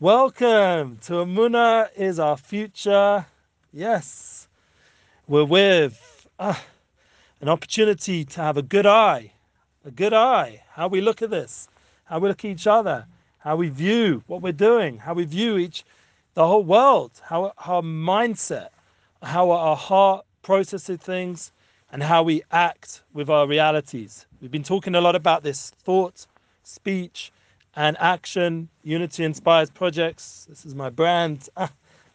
Welcome to Amuna is our future. Yes, we're with uh, an opportunity to have a good eye, a good eye. How we look at this, how we look at each other, how we view what we're doing, how we view each, the whole world, how our mindset, how our heart processes things, and how we act with our realities. We've been talking a lot about this thought, speech, and action. Unity inspires projects. This is my brand.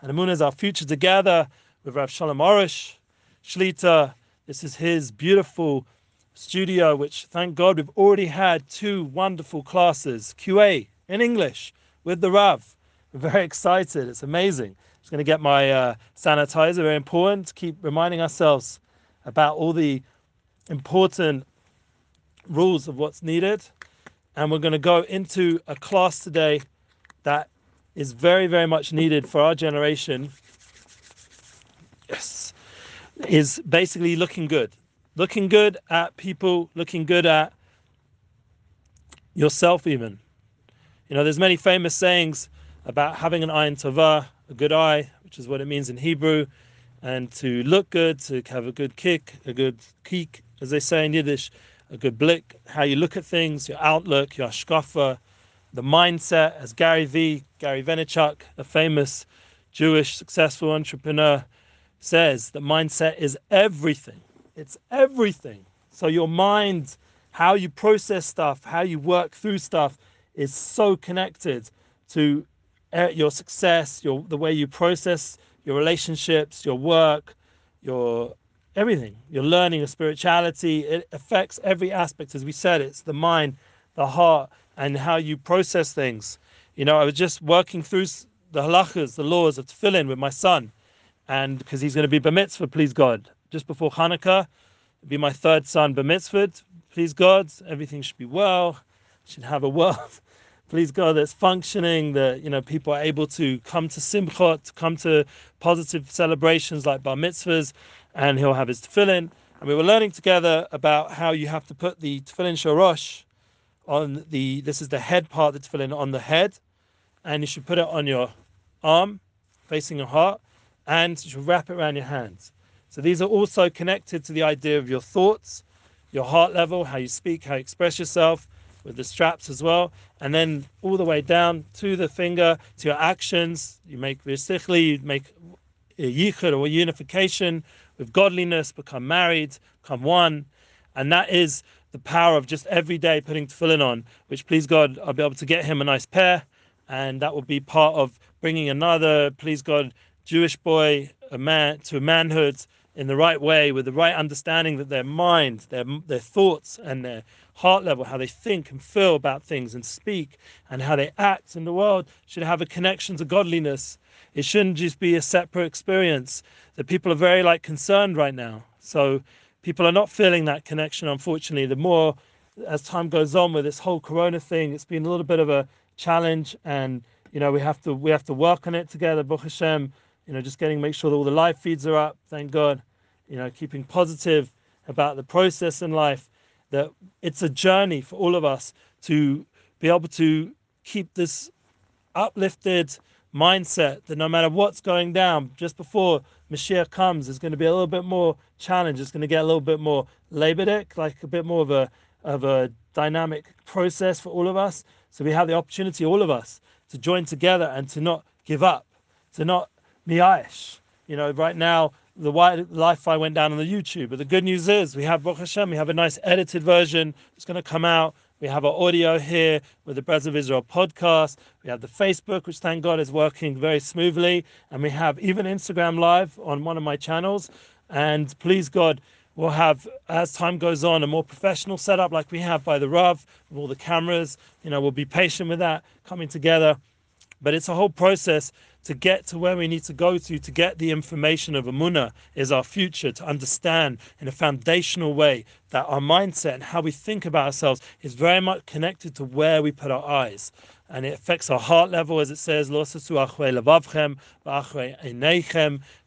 And Amun is our future together with Rav Shalom Arush, Shlita. This is his beautiful studio, which thank God we've already had two wonderful classes, QA in English with the Rav. We're very excited. It's amazing. Just going to get my uh, sanitizer. Very important to keep reminding ourselves about all the important rules of what's needed. And we're going to go into a class today that is very, very much needed for our generation. Yes, is basically looking good. Looking good at people, looking good at yourself, even. You know, there's many famous sayings about having an eye in tova, a good eye, which is what it means in Hebrew, and to look good, to have a good kick, a good kick, as they say in Yiddish, a good blick, how you look at things, your outlook, your hashkafa, the mindset, as Gary V, Gary Vaynerchuk, a famous Jewish successful entrepreneur, says, the mindset is everything. It's everything. So your mind, how you process stuff, how you work through stuff, is so connected to uh, your success, your the way you process your relationships, your work, your everything, your learning, your spirituality. It affects every aspect. As we said, it's the mind, the heart, and how you process things. You know, I was just working through the halachas, the laws of tefillin with my son, and because he's going to be bar mitzvah, please God, just before Hanukkah, be my third son bar mitzvah, please God, everything should be well, should have a world, please God, that's functioning, that you know people are able to come to simchot, come to positive celebrations like bar mitzvahs, and he'll have his tefillin. And we were learning together about how you have to put the tefillin shorosh on the, this is the head part of the tefillin on the head, and you should put it on your arm, facing your heart, and you should wrap it around your hands. So these are also connected to the idea of your thoughts, your heart level, how you speak, how you express yourself, with the straps as well, and then all the way down to the finger, to your actions. You make v'sichli, you make yichud or unification with godliness, become married, become one. And that is the power of just every day putting tefillin on, which please God, I'll be able to get him a nice pair. And that will be part of bringing another, please God, Jewish boy a man to manhood in the right way, with the right understanding that their mind, their their thoughts, and their heart level, how they think and feel about things and speak, and how they act in the world, should have a connection to godliness. It shouldn't just be a separate experience that people are very like concerned right now. So people are not feeling that connection, unfortunately. The more as time goes on with this whole corona thing, it's been a little bit of a challenge and you know we have to we have to work on it together, Baruch Hashem, you know, just getting make sure that all the live feeds are up, thank God, you know, keeping positive about the process in life, that it's a journey for all of us to be able to keep this uplifted mindset that no matter what's going down, just before Mashiach comes, there's going to be a little bit more challenge. It's going to get a little bit more laboric, like a bit more of a of a dynamic process for all of us. So we have the opportunity, all of us, to join together and to not give up, to not miash. You know, right now the Wi-Fi went down on the YouTube, but the good news is we have Baruch Hashem, we have a nice edited version. It's going to come out. We have our audio here with the Breslev Israel podcast. We have the Facebook, which thank God is working very smoothly. And we have even Instagram Live on one of my channels. And please God, we'll have, as time goes on, a more professional setup like we have by the Rav, with all the cameras. You know, we'll be patient with that coming together. But it's a whole process to get to where we need to go to to get the information of Amuna is our future, to understand in a foundational way that our mindset and how we think about ourselves is very much connected to where we put our eyes. And it affects our heart level, as it says,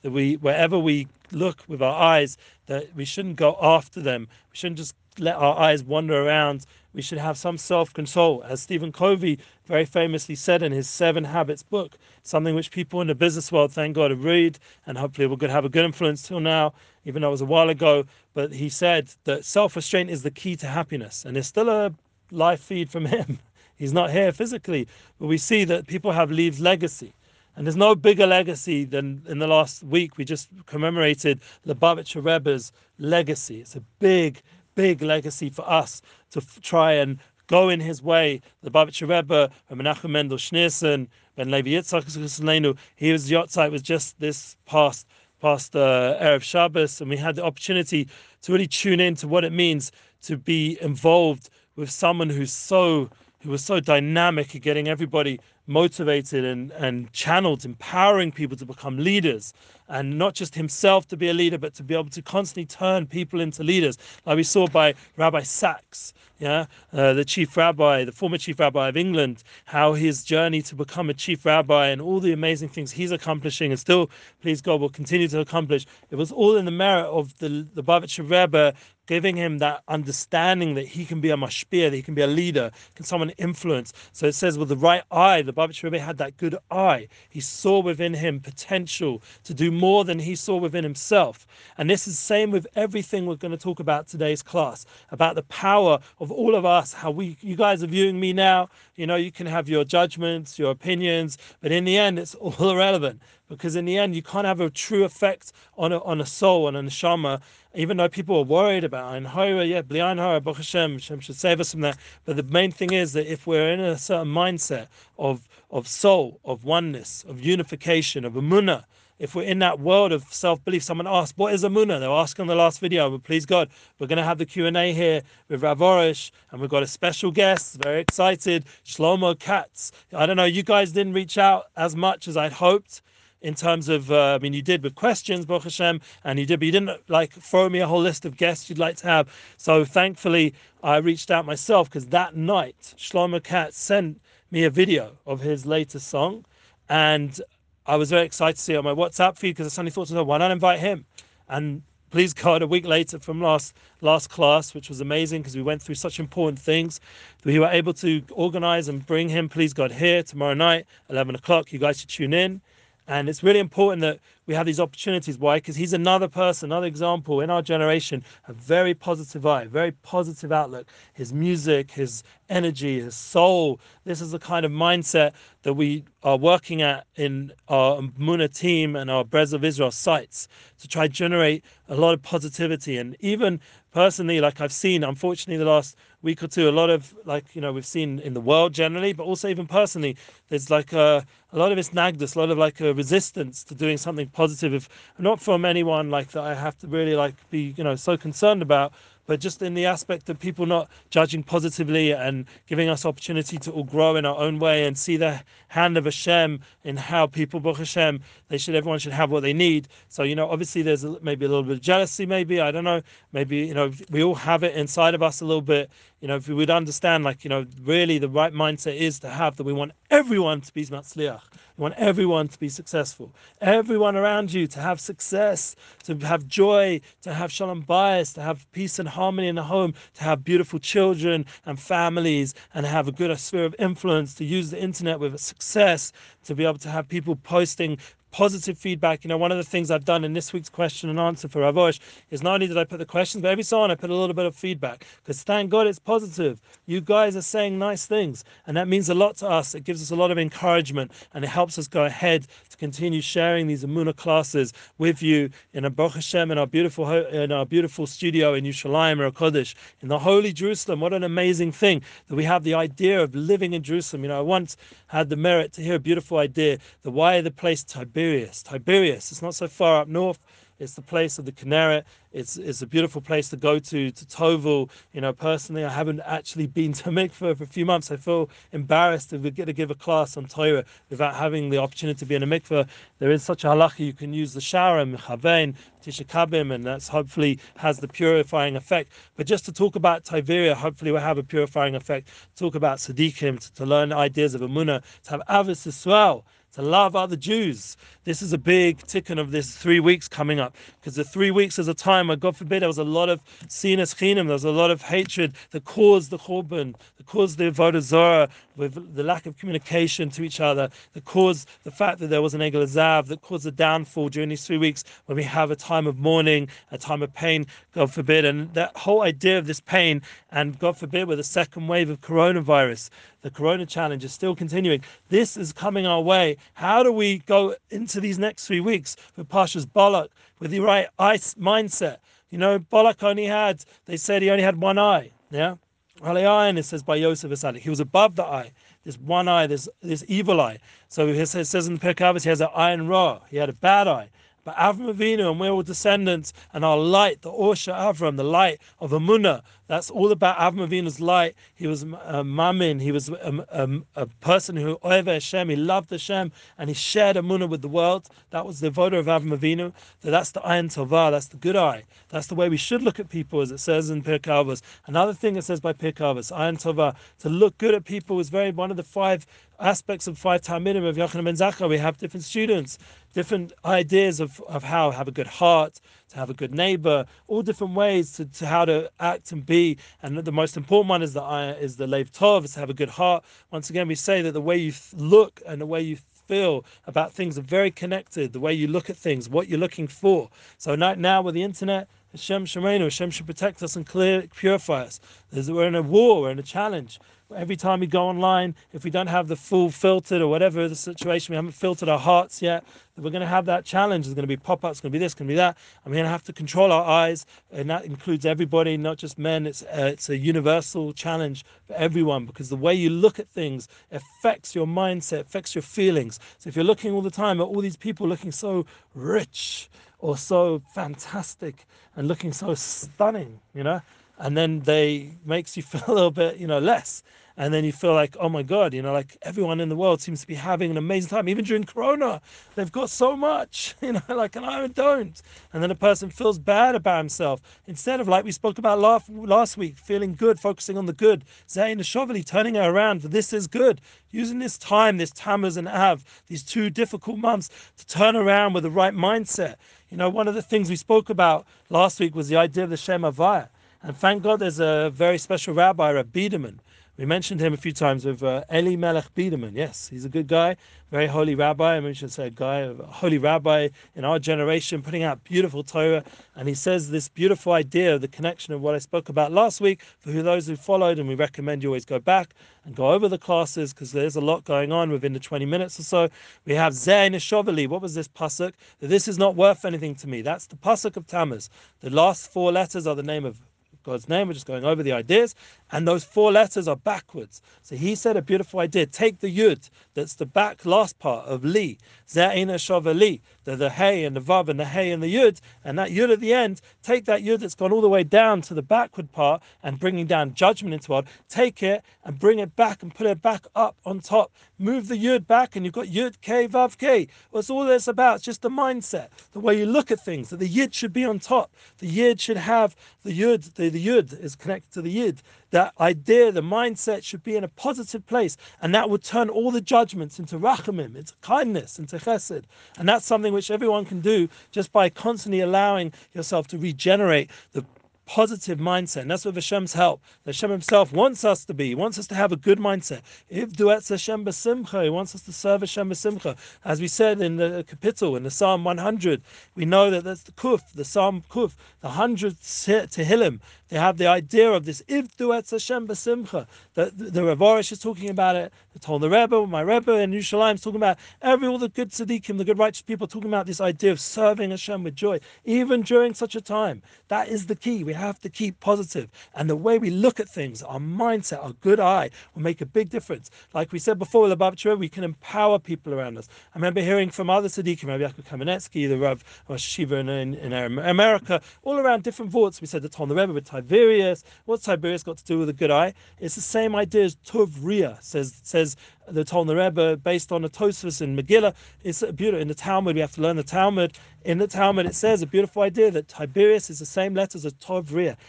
that we wherever we look with our eyes, that we shouldn't go after them. We shouldn't just let our eyes wander around. We should have some self control. As Stephen Covey very famously said in his Seven Habits book, something which people in the business world, thank God, have read, and hopefully to have a good influence till now, even though it was a while ago. But he said that self restraint is the key to happiness. And there's still a live feed from him. He's not here physically, but we see that people have leaves legacy. And there's no bigger legacy than in the last week we just commemorated Lubavitcher Rebbe's legacy. It's a big, big legacy for us to f- try and go in his way. The Lubavitcher Rebbe, Menachem Mendel Schneerson, Ben Levi Yitzchak he was Yotzai was just this past past uh, Erev Shabbos, and we had the opportunity to really tune in to what it means to be involved with someone who's so who was so dynamic at getting everybody motivated and, and channeled, empowering people to become leaders, and not just himself to be a leader, but to be able to constantly turn people into leaders, like we saw by Rabbi Sacks, yeah, uh, the chief rabbi, the former chief rabbi of England, how his journey to become a chief rabbi and all the amazing things he's accomplishing and still, please God, will continue to accomplish. It was all in the merit of the the Lubavitcher Rebbe giving him that understanding that he can be a mashpia, that he can be a leader, can someone influence. So it says with the right eye, the Lubavitcher Rebbe had that good eye. He saw within him potential to do more than he saw within himself. And this is the same with everything we're going to talk about today's class, about the power of all of us, how we you guys are viewing me now. You know, you can have your judgments, your opinions, but in the end it's all irrelevant because in the end you can't have a true effect on a, on a soul, on a neshama, even though people are worried about Ein Hora, yeah, Bli Ein Hora, Baruch Hashem, Hashem should save us from that. But the main thing is that if we're in a certain mindset of, of soul, of oneness, of unification, of emunah, if we're in that world of self-belief, someone asked, "What is Amuna?" They were asking in the last video, but please God, we're going to have the Q and A here with Rav Arush, and we've got a special guest. Very excited, Shlomo Katz. I don't know, you guys didn't reach out as much as I'd hoped in terms of, uh, I mean, you did with questions, Baruch Hashem, and you did, but you didn't like throw me a whole list of guests you'd like to have. So thankfully, I reached out myself because that night, Shlomo Katz sent me a video of his latest song, and I was very excited to see on my WhatsApp feed because I suddenly thought to myself, why not invite him? And please God, a week later from last last class, which was amazing because we went through such important things. We were able to organize and bring him, please God, here tomorrow night, 11 o'clock. You guys should tune in. And it's really important that we have these opportunities. Why? Because he's another person, another example in our generation, a very positive eye, very positive outlook. His music, his energy, his soul. This is the kind of mindset that we are working at in our Muna team and our Breslev Israel sites to try generate a lot of positivity. And even personally, like I've seen, unfortunately, the last week or two, a lot of like you know we've seen in the world generally, but also even personally, there's like a, a lot of it's nagdus, a lot of like a resistance to doing something positive. If not from anyone like that, I have to really like be you know so concerned about but just in the aspect of people not judging positively and giving us opportunity to all grow in our own way and see the hand of Hashem in how people, Baruch Hashem, they should, everyone should have what they need. So, you know, obviously there's maybe a little bit of jealousy, maybe, I don't know, maybe, you know, we all have it inside of us a little bit. You know, if we would understand, like, you know, really the right mindset is to have that we want everyone to be Matzliach. We want everyone to be successful. Everyone around you to have success, to have joy, to have shalom bayis, to have peace and harmony in the home, to have beautiful children and families, and have a good sphere of influence, to use the internet with success, to be able to have people posting positive feedback. You know, one of the things I've done in this week's question and answer for Rav Arush is not only did I put the questions, but every so on I put a little bit of feedback because thank God it's positive. You guys are saying nice things, and that means a lot to us. It gives us a lot of encouragement, and it helps us go ahead to continue sharing these Amuna classes with you in a Baruch Hashem in our beautiful in our beautiful studio in Yerushalayim Ir Kodesh in the holy Jerusalem. What an amazing thing that we have the idea of living in Jerusalem. You know, I once had the merit to hear a beautiful idea the why the place Tiberias Tiberias. Tiberias. It's not so far up north. It's the place of the Kinneret. It's it's a beautiful place to go to. To Tovel, you know, personally, I haven't actually been to mikveh for a few months. I feel embarrassed to get to give a class on Torah without having the opportunity to be in a mikveh. There is such a halacha you can use the shower and mechavein, tisha and that's hopefully has the purifying effect. But just to talk about Tiberia, hopefully will have a purifying effect. Talk about tzaddikim, to, to learn ideas of Amunah, to have avis as well to love other Jews. This is a big ticket of this three weeks coming up because the three weeks is a time where, God forbid, there was a lot of sinas chinam, there was a lot of hatred that caused the churban, that caused the avodah with the lack of communication to each other, that caused the fact that there was an egel azav, that caused the downfall during these three weeks when we have a time of mourning, a time of pain, God forbid, and that whole idea of this pain, and God forbid, with a second wave of coronavirus, the corona challenge is still continuing. This is coming our way. How do we go into these next three weeks with Parshas Balak, with the right ice mindset? You know, Balak only had, they said he only had one eye. Yeah. And it says by Yosef HaTzaddik. He was above the eye. This one eye, this this evil eye. So it says in the Pirkei he has an ayin ra. He had a bad eye. But Avram Avinu, and we're all descendants, and our light, the Orsha Avram, the light of Amunah, that's all about Avram Avinu's light. He was uh, a mamin, he was a, a, a person who over Hashem, he loved Hashem, and he shared Amunah with the world. That was the voter of Avram Avinu. So that's the Ayin Tovah, that's the good eye. That's the way we should look at people, as it says in Pirkei Another thing it says by Pirkei Ayin Tovah, to look good at people is very one of the five aspects of five Talmidim of Yochanan ben Zakkai. We have different students, different ideas of, of how have a good heart, to have a good neighbor, all different ways to, to how to act and be. And the most important one is the is the Lev Tov, is to have a good heart. Once again, we say that the way you look and the way you feel about things are very connected. The way you look at things, what you're looking for. So now with the internet, Hashem Shemenu, Hashem should protect us and clear, purify us. we're in a war, we're in a challenge. Every time we go online, if we don't have the full filtered or whatever the situation, we haven't filtered our hearts yet, we're going to have that challenge. There's going to be pop ups, going to be this, going to be that. We're going to have to control our eyes, and that includes everybody, not just men. It's uh, it's a universal challenge for everyone because the way you look at things affects your mindset, affects your feelings. So if you're looking all the time at all these people looking so rich or so fantastic and looking so stunning, you know, and then they makes you feel a little bit, you know, less. And then you feel like, oh my God, you know, like everyone in the world seems to be having an amazing time. Even during Corona, they've got so much, you know, like, and I don't. And then a person feels bad about himself. Instead of, like we spoke about last, last week, feeling good, focusing on the good, Zayn Shoveli, turning it around, this is good. Using this time, this Tammuz and Av, these two difficult months, to turn around with the right mindset. You know, one of the things we spoke about last week was the idea of the Shem Havaya and thank God there's a very special rabbi, Rabbi Biderman. We mentioned him a few times with uh, Elimelech Biderman. Yes, he's a good guy, very holy rabbi. I should say a guy, a holy rabbi in our generation, putting out beautiful Torah. And he says this beautiful idea of the connection of what I spoke about last week for those who followed. And we recommend you always go back and go over the classes because there's a lot going on within the 20 minutes or so. We have Shoveli. What was this pasuk? This is not worth anything to me. That's the pasuk of Tammuz. The last four letters are the name of God's name. We're just going over the ideas. And those four letters are backwards. So he said a beautiful idea. Take the yud, that's the back last part of li. Za'ina shavali. The, the hey and the vav and the hey and the yud. And that yud at the end, take that yud that's gone all the way down to the backward part and bringing down judgment into world. Take it and bring it back and put it back up on top. Move the yud back and you've got yud k vav k. What's all this about? It's just the mindset, the way you look at things. That the yud should be on top. The yud should have the yud. The, the yud is connected to the yid that idea, the mindset should be in a positive place, and that would turn all the judgments into rachamim, into kindness, into chesed. And that's something which everyone can do just by constantly allowing yourself to regenerate the positive mindset. And that's with Hashem's help. Hashem himself wants us to be. Wants us to have a good mindset. Ivdu et Hashem b'simcha, he wants us to serve Hashem b'simcha. As we said in the capital, in the Psalm 100, we know that that's the kuf, the Psalm kuf, the 100 Tehillim. They have the idea of this Ivdu et Hashem b'simcha. The, the, the Rav Arush is talking about it. The Rebbe, my Rebbe in Yerushalayim is talking about every all the good tzaddikim, the good righteous people talking about this idea of serving Hashem with joy, even during such a time. That is the key. We have to keep positive. And the way we look at things, our mindset, our good eye, will make a big difference. Like we said before with the we can empower people around us. I remember hearing from other tzaddikim, Rabbi Yaakov Kamenetsky, the Rav Rosh in, in, in, America, all around different vorts. We said the Tom the Rebbe with Tiberius. What's Tiberius got to do with a good eye? It's the same idea as Tov Ria, says, says the Talmud Rebbe, based on the Tosfos in Megillah. It's beautiful. In the Talmud, we have to learn the Talmud. In the Talmud, it says a beautiful idea that Tiberius is the same letters as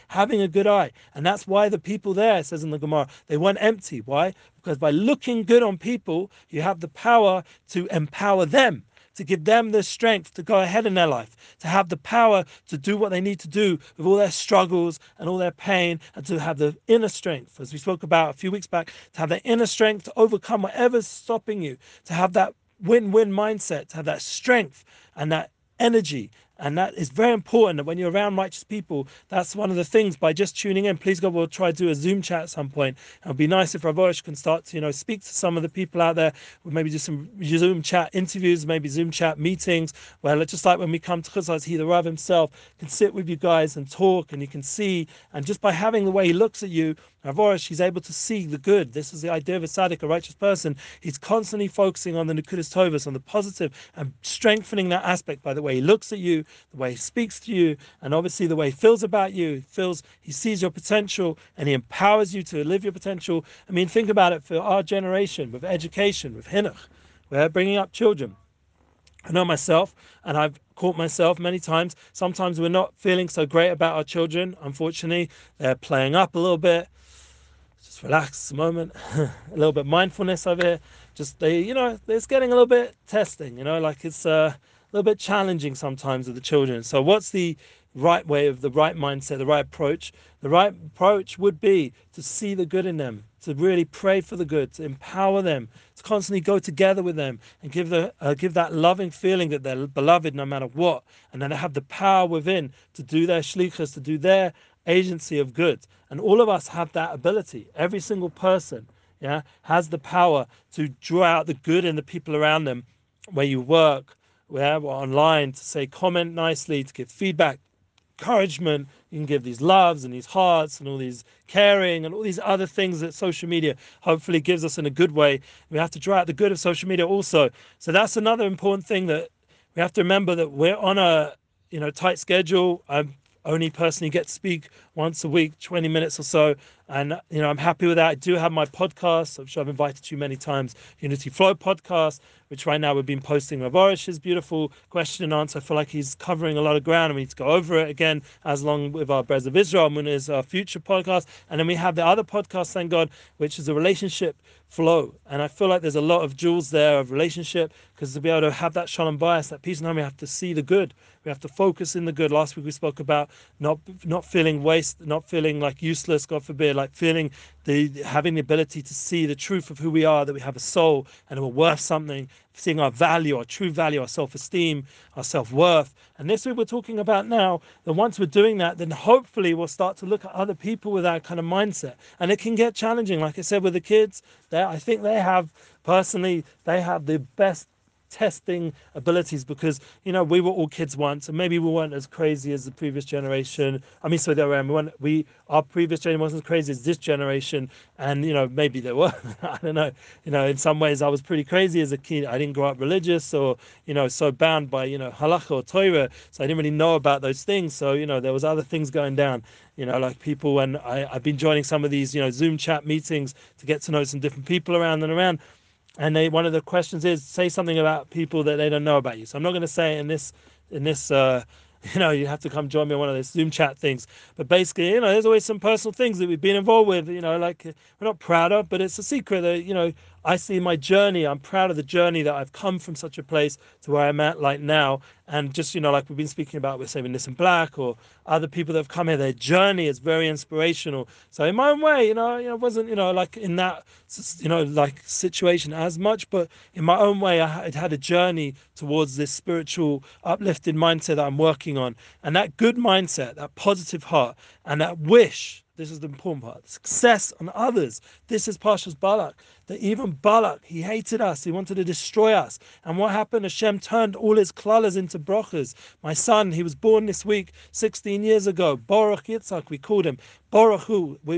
Having a good eye. And that's why the people there, says in the Gemara, they weren't empty. Why? Because by looking good on people, you have the power to empower them to give them the strength to go ahead in their life, to have the power to do what they need to do with all their struggles and all their pain, and to have the inner strength, as we spoke about a few weeks back, to have the inner strength to overcome whatever's stopping you, to have that win win mindset, to have that strength and that energy and that is very important that when you're around righteous people, that's one of the things by just tuning in. Please God, we'll try to do a Zoom chat at some point. It would be nice if Rav can start to, you know, speak to some of the people out there. We'll maybe do some Zoom chat interviews, maybe Zoom chat meetings, where it's just like when we come to Chazaz, he, the Rav himself, can sit with you guys and talk and you can see. And just by having the way he looks at you, Avorish, he's able to see the good. This is the idea of a tzaddik, a righteous person. He's constantly focusing on the Nukudas Tovas, on the positive, and strengthening that aspect by the way he looks at you, the way he speaks to you, and obviously the way he feels about you. He feels he sees your potential and he empowers you to live your potential. I mean, think about it for our generation with education, with Hinuch. We're bringing up children. I know myself, and I've caught myself many times. Sometimes we're not feeling so great about our children. Unfortunately, they're playing up a little bit just relax a moment, a little bit mindfulness over it. Just they, you know, it's getting a little bit testing. You know, like it's uh, little bit challenging sometimes with the children. So what's the right way of the right mindset, the right approach? The right approach would be to see the good in them, to really pray for the good, to empower them, to constantly go together with them and give the uh, give that loving feeling that they're beloved no matter what, and then they have the power within to do their shlichas, to do their agency of good. And all of us have that ability. Every single person yeah, has the power to draw out the good in the people around them where you work, where online, to say comment nicely, to give feedback, encouragement. You can give these loves and these hearts and all these caring and all these other things that social media hopefully gives us in a good way. We have to draw out the good of social media also. So that's another important thing that we have to remember that we're on a you know tight schedule. I'm only personally get to speak once a week, 20 minutes or so. And, you know, I'm happy with that. I do have my podcast, which I've invited you many times, Unity Flow podcast, which right now we've been posting Mavorish's beautiful question and answer. I feel like he's covering a lot of ground and we need to go over it again, as long with our Breslev Israel, and is our future podcast. And then we have the other podcast, thank God, which is a relationship flow. And I feel like there's a lot of jewels there of relationship because to be able to have that shalom bayis, that peace and harmony, we have to see the good. We have to focus in the good. Last week we spoke about not not feeling waste, not feeling like useless, God forbid, like feeling the having the ability to see the truth of who we are, that we have a soul and we're worth something, seeing our value, our true value, our self-esteem, our self-worth. And this we're talking about now, that once we're doing that, then hopefully we'll start to look at other people with that kind of mindset. And it can get challenging. Like I said, with the kids, I think they have personally, they have the best testing abilities because you know we were all kids once and maybe we weren't as crazy as the previous generation. I mean so there were we, weren't, we our previous generation wasn't as crazy as this generation and you know maybe they were. I don't know. You know in some ways i was pretty crazy as a kid. I didn't grow up religious or you know so bound by you know halacha or torah. So i didn't really know about those things. So you know there was other things going down. You know like people when I, i've been joining some of these you know zoom chat meetings to get to know some different people around and around and they, one of the questions is say something about people that they don't know about you. So I'm not going to say in this in this uh, you know, you have to come join me on one of those Zoom chat things. But basically, you know, there's always some personal things that we've been involved with, you know, like we're not proud of, but it's a secret that, you know, I see my journey. I'm proud of the journey that I've come from such a place to where I'm at like now. And just, you know, like we've been speaking about with Saving This in Black or other people that have come here, their journey is very inspirational. So in my own way, you know, know, wasn't, you know, like in that, you know, like situation as much, but in my own way, I had had a journey towards this spiritual uplifted mindset that I'm working on. And that good mindset, that positive heart and that wish this is the important part. Success on others. This is Parshas Balak. That even Balak, he hated us. He wanted to destroy us. And what happened? Hashem turned all his klalas into brochas. My son, he was born this week, 16 years ago. Baruch Yitzhak, we called him. Baruch.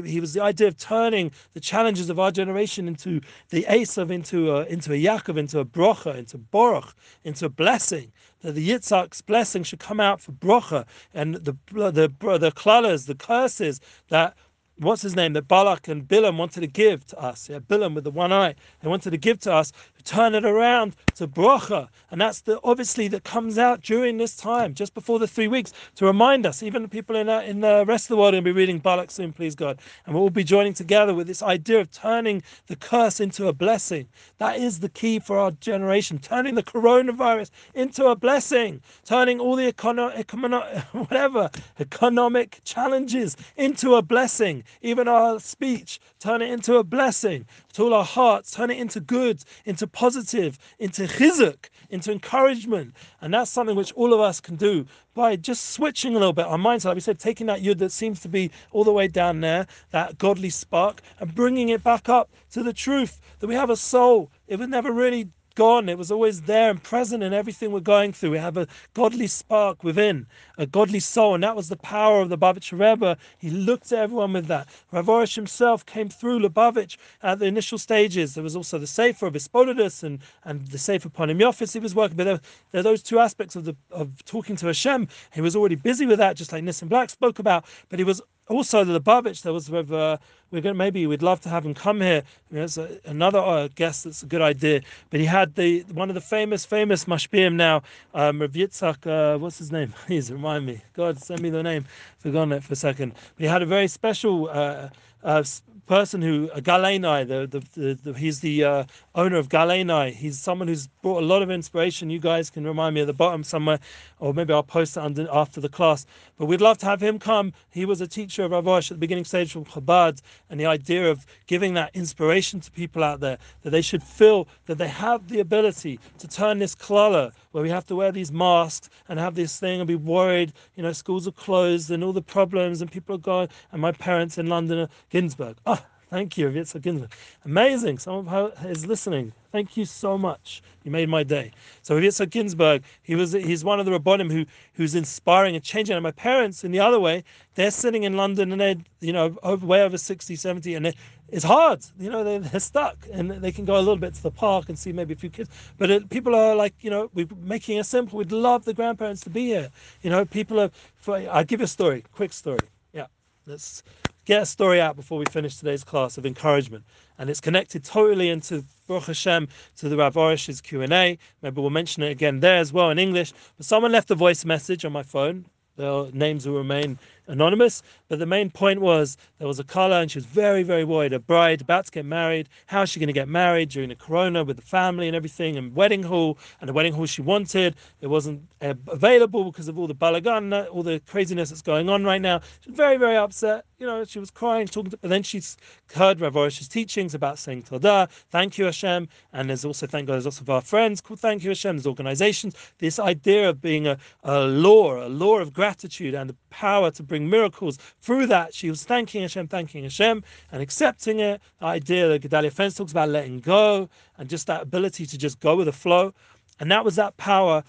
He was the idea of turning the challenges of our generation into the Esav, into a, into a Yaakov, into a brocha, into Baruch, into a blessing that the Yitzhak's blessing should come out for brocha and the the the klalas, the curses that what's his name, that Balak and Bilam wanted to give to us. Yeah, Bilam with the one eye. They wanted to give to us, turn it around to bracha. And that's the obviously that comes out during this time, just before the three weeks, to remind us, even the people in, uh, in the rest of the world are going to be reading Balak soon, please God. And we'll all be joining together with this idea of turning the curse into a blessing. That is the key for our generation, turning the coronavirus into a blessing, turning all the econo- econo- whatever economic challenges into a blessing even our speech, turn it into a blessing. To all our hearts, turn it into good, into positive, into chizuk, into encouragement. And that's something which all of us can do by just switching a little bit our mindset. Like we said, taking that yud that seems to be all the way down there, that godly spark, and bringing it back up to the truth that we have a soul. It was never really gone. It was always there and present in everything we're going through. We have a godly spark within, a godly soul, and that was the power of the Lubavitcher Rebbe. He looked at everyone with that. Rav Arush himself came through Lubavitch at the initial stages. There was also the Sefer of Hisbodedus and, and the Sefer Panim Yofis he was working, but there, there are those two aspects of the of talking to Hashem. He was already busy with that, just like Nissen Black spoke about, but he was also the Lubavitch, there was with, uh, we're going maybe we'd love to have him come here. There's a, another uh, guest that's a good idea. But he had the one of the famous famous mashpim now, um, Rav Yitzhak, uh, what's his name? Please remind me. God, send me the name. Forgotten it for a second. But he had a very special uh, uh, person who uh, Gal Einai, the, the, the, the, he's the uh, owner of Gal Einai. He's someone who's brought a lot of inspiration. You guys can remind me at the bottom somewhere, or maybe I'll post it under, after the class. But we'd love to have him come. He was a teacher of Rav Arush at the beginning stage from Chabad, and the idea of giving that inspiration to people out there that they should feel that they have the ability to turn this klala where we have to wear these masks and have this thing and be worried. You know, schools are closed and all the problems, and people are gone. And my parents in London are Ginsburgh. Oh, Thank you, Yitzhak Ginsburgh. Amazing. Someone is listening. Thank you so much. You made my day. So Yitzhak Ginsburgh, he was he's one of the Rabbonim who who's inspiring and changing. And my parents, in the other way, they're sitting in London and they're, you know, over, way over 60, 70, and it's hard. You know, they're, they're stuck and they can go a little bit to the park and see maybe a few kids. But it, people are like, you know, we're making it simple. We'd love the grandparents to be here. You know, people are, for, I'll give you a story, quick story. Yeah. Let's get a story out before we finish today's class of encouragement. And it's connected totally into Baruch Hashem to the Rav Arush's Q&A. Maybe we'll mention it again there as well in English. But someone left a voice message on my phone. Their names will remain anonymous. But the main point was there was a kala and she was very, very worried. A bride about to get married. How is she going to get married during the corona with the family and everything and wedding hall and the wedding hall she wanted? It wasn't uh, available because of all the balagan, all the craziness that's going on right now. She was very, very upset. You know, she was crying, talking, to, then she's heard Rav Arush's teachings about saying Todah, thank you Hashem, and there's also thank God there's lots of our friends called Thank You Hashem. There's organizations. This idea of being a, a law, a law of gratitude and the power to bring miracles. Through that, she was thanking Hashem, thanking Hashem, and accepting it. The idea that Gedalia Fenster talks about letting go and just that ability to just go with the flow. And that was that power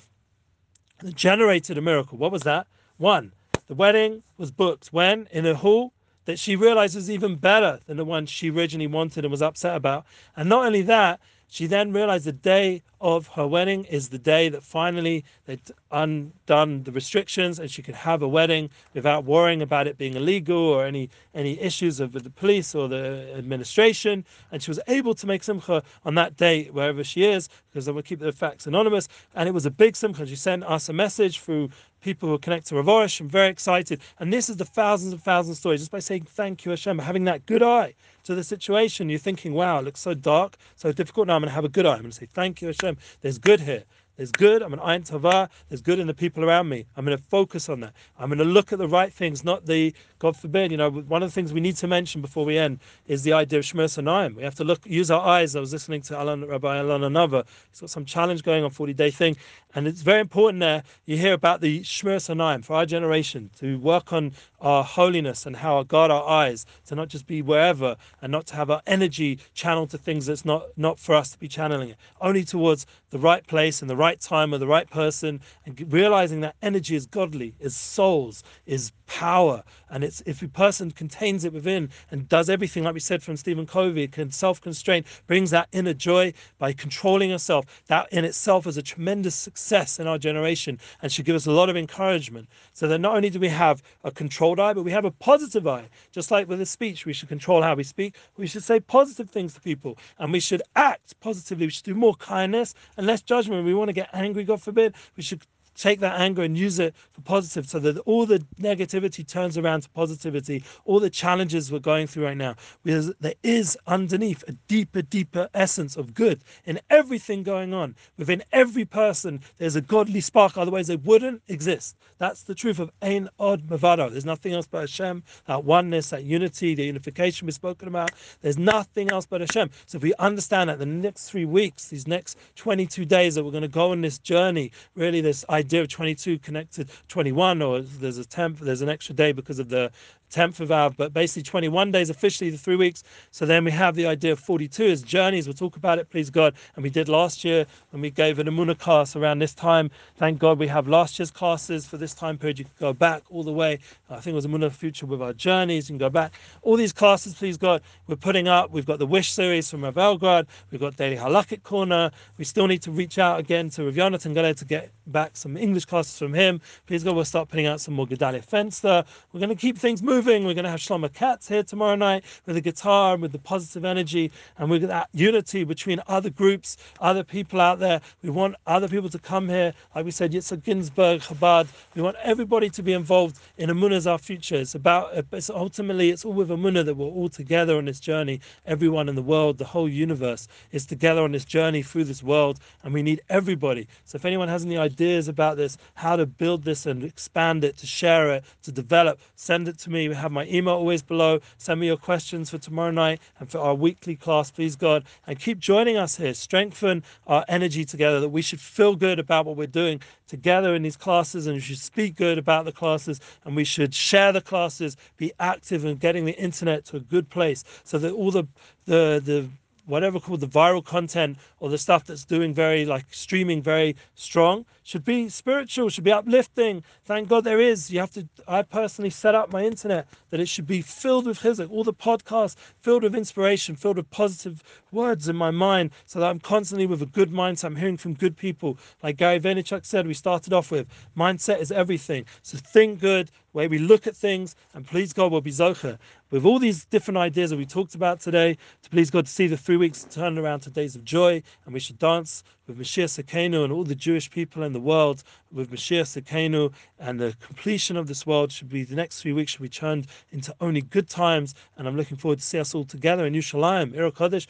that generated a miracle. What was that? One, the wedding was booked. When? In a hall that she realized was even better than the one she originally wanted and was upset about. And not only that, she then realized the day of her wedding is the day that finally they'd undone the restrictions and she could have a wedding without worrying about it being illegal or any any issues of the police or the administration. And she was able to make simcha on that day wherever she is because I will keep the facts anonymous. And it was a big simcha. She sent us a message through people who connect to Rav Arush. I'm very excited. And this is the thousands and thousands of stories just by saying thank you, Hashem, having that good eye to the situation. You're thinking, wow, it looks so dark, so difficult. Now I'm going to have a good eye. I'm going to say thank you, Hashem. There's good here. There's good. I'm an ayin tova. There's good in the people around me. I'm going to focus on that. I'm going to look at the right things, not the God forbid. You know, one of the things we need to mention before we end is the idea of Shmiras Einayim. We have to look, use our eyes. I was listening to Alon, Rabbi Alon Anava. He's got some challenge going on 40 day thing, and it's very important there. You hear about the Shmiras Einayim for our generation to work on our holiness and how guard our eyes to not just be wherever and not to have our energy channeled to things that's not not for us to be channeling it, only towards the right place and the right time with the right person, and realizing that energy is godly, is souls, is power. And it's if a person contains it within and does everything, like we said from Stephen Covey, can self-constraint, brings that inner joy by controlling herself. That in itself is a tremendous success in our generation and should give us a lot of encouragement. So that not only do we have a controlled eye, but we have a positive eye. Just like with a speech, we should control how we speak. We should say positive things to people and we should act positively. We should do more kindness and less judgment. We want to get angry, God forbid. We should take that anger and use it for positive so that all the negativity turns around to positivity. All the challenges we're going through right now because there is underneath a deeper deeper essence of good in everything going on. Within every person there's a godly spark otherwise they wouldn't exist. That's the truth of Ein Od Milvado there's nothing else but Hashem that oneness that unity the unification we've spoken about. There's nothing else but Hashem. So if we understand that the next three weeks these next 22 days that we're going to go on this journey really this idea idea of 22 connected 21 or there's a temp there's an extra day because of the 10th of Av, but basically 21 days officially, the three weeks. So then we have the idea of 42 as journeys. We'll talk about it, please God. And we did last year when we gave an Amuna class around this time. Thank God we have last year's classes for this time period. You can go back all the way. I think it was Amuna Future with our journeys. You can go back. All these classes, please God, we're putting up. We've got the Wish series from Rav Elgrad. We've got Daily Halakhic Corner. We still need to reach out again to Rav Galed to get back some English classes from him. Please God, we'll start putting out some more Gedalia Fenster. We're going to keep things moving moving. We're going to have Shlomo Katz here tomorrow night with the guitar and with the positive energy and with that unity between other groups, other people out there. We want other people to come here. Like we said, Yitzhak Ginsburgh, Chabad. We want everybody to be involved in Amunah as our future. It's about, it's ultimately, it's all with Amunah that we're all together on this journey. Everyone in the world, the whole universe is together on this journey through this world and we need everybody. So if anyone has any ideas about this, how to build this and expand it, to share it, to develop, send it to me have my email always below. Send me your questions for tomorrow night and for our weekly class, please God. And keep joining us here. Strengthen our energy together that we should feel good about what we're doing together in these classes and we should speak good about the classes and we should share the classes, be active in getting the internet to a good place so that all the the the whatever called the viral content or the stuff that's doing very like streaming very strong should be spiritual, should be uplifting. Thank God there is. You have to, I personally set up my internet that it should be filled with chizuk, all the podcasts filled with inspiration, filled with positive words in my mind, so that I'm constantly with a good mindset. I'm hearing from good people. Like Gary Vaynerchuk said, we started off with mindset is everything. So think good, way we look at things, and please God will be Zocher. With all these different ideas that we talked about today, to please God to see the three weeks turn around to days of joy, and we should dance with Mashiach Tzidkeinu and all the Jewish people in the world, with Mashiach Tzidkeinu and the completion of this world should be the next three weeks should be turned into only good times. And I'm looking forward to see us all together in Yerushalayim, Ir Kodesh,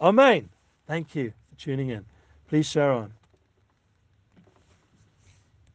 Amen. Thank you for tuning in. Please share on.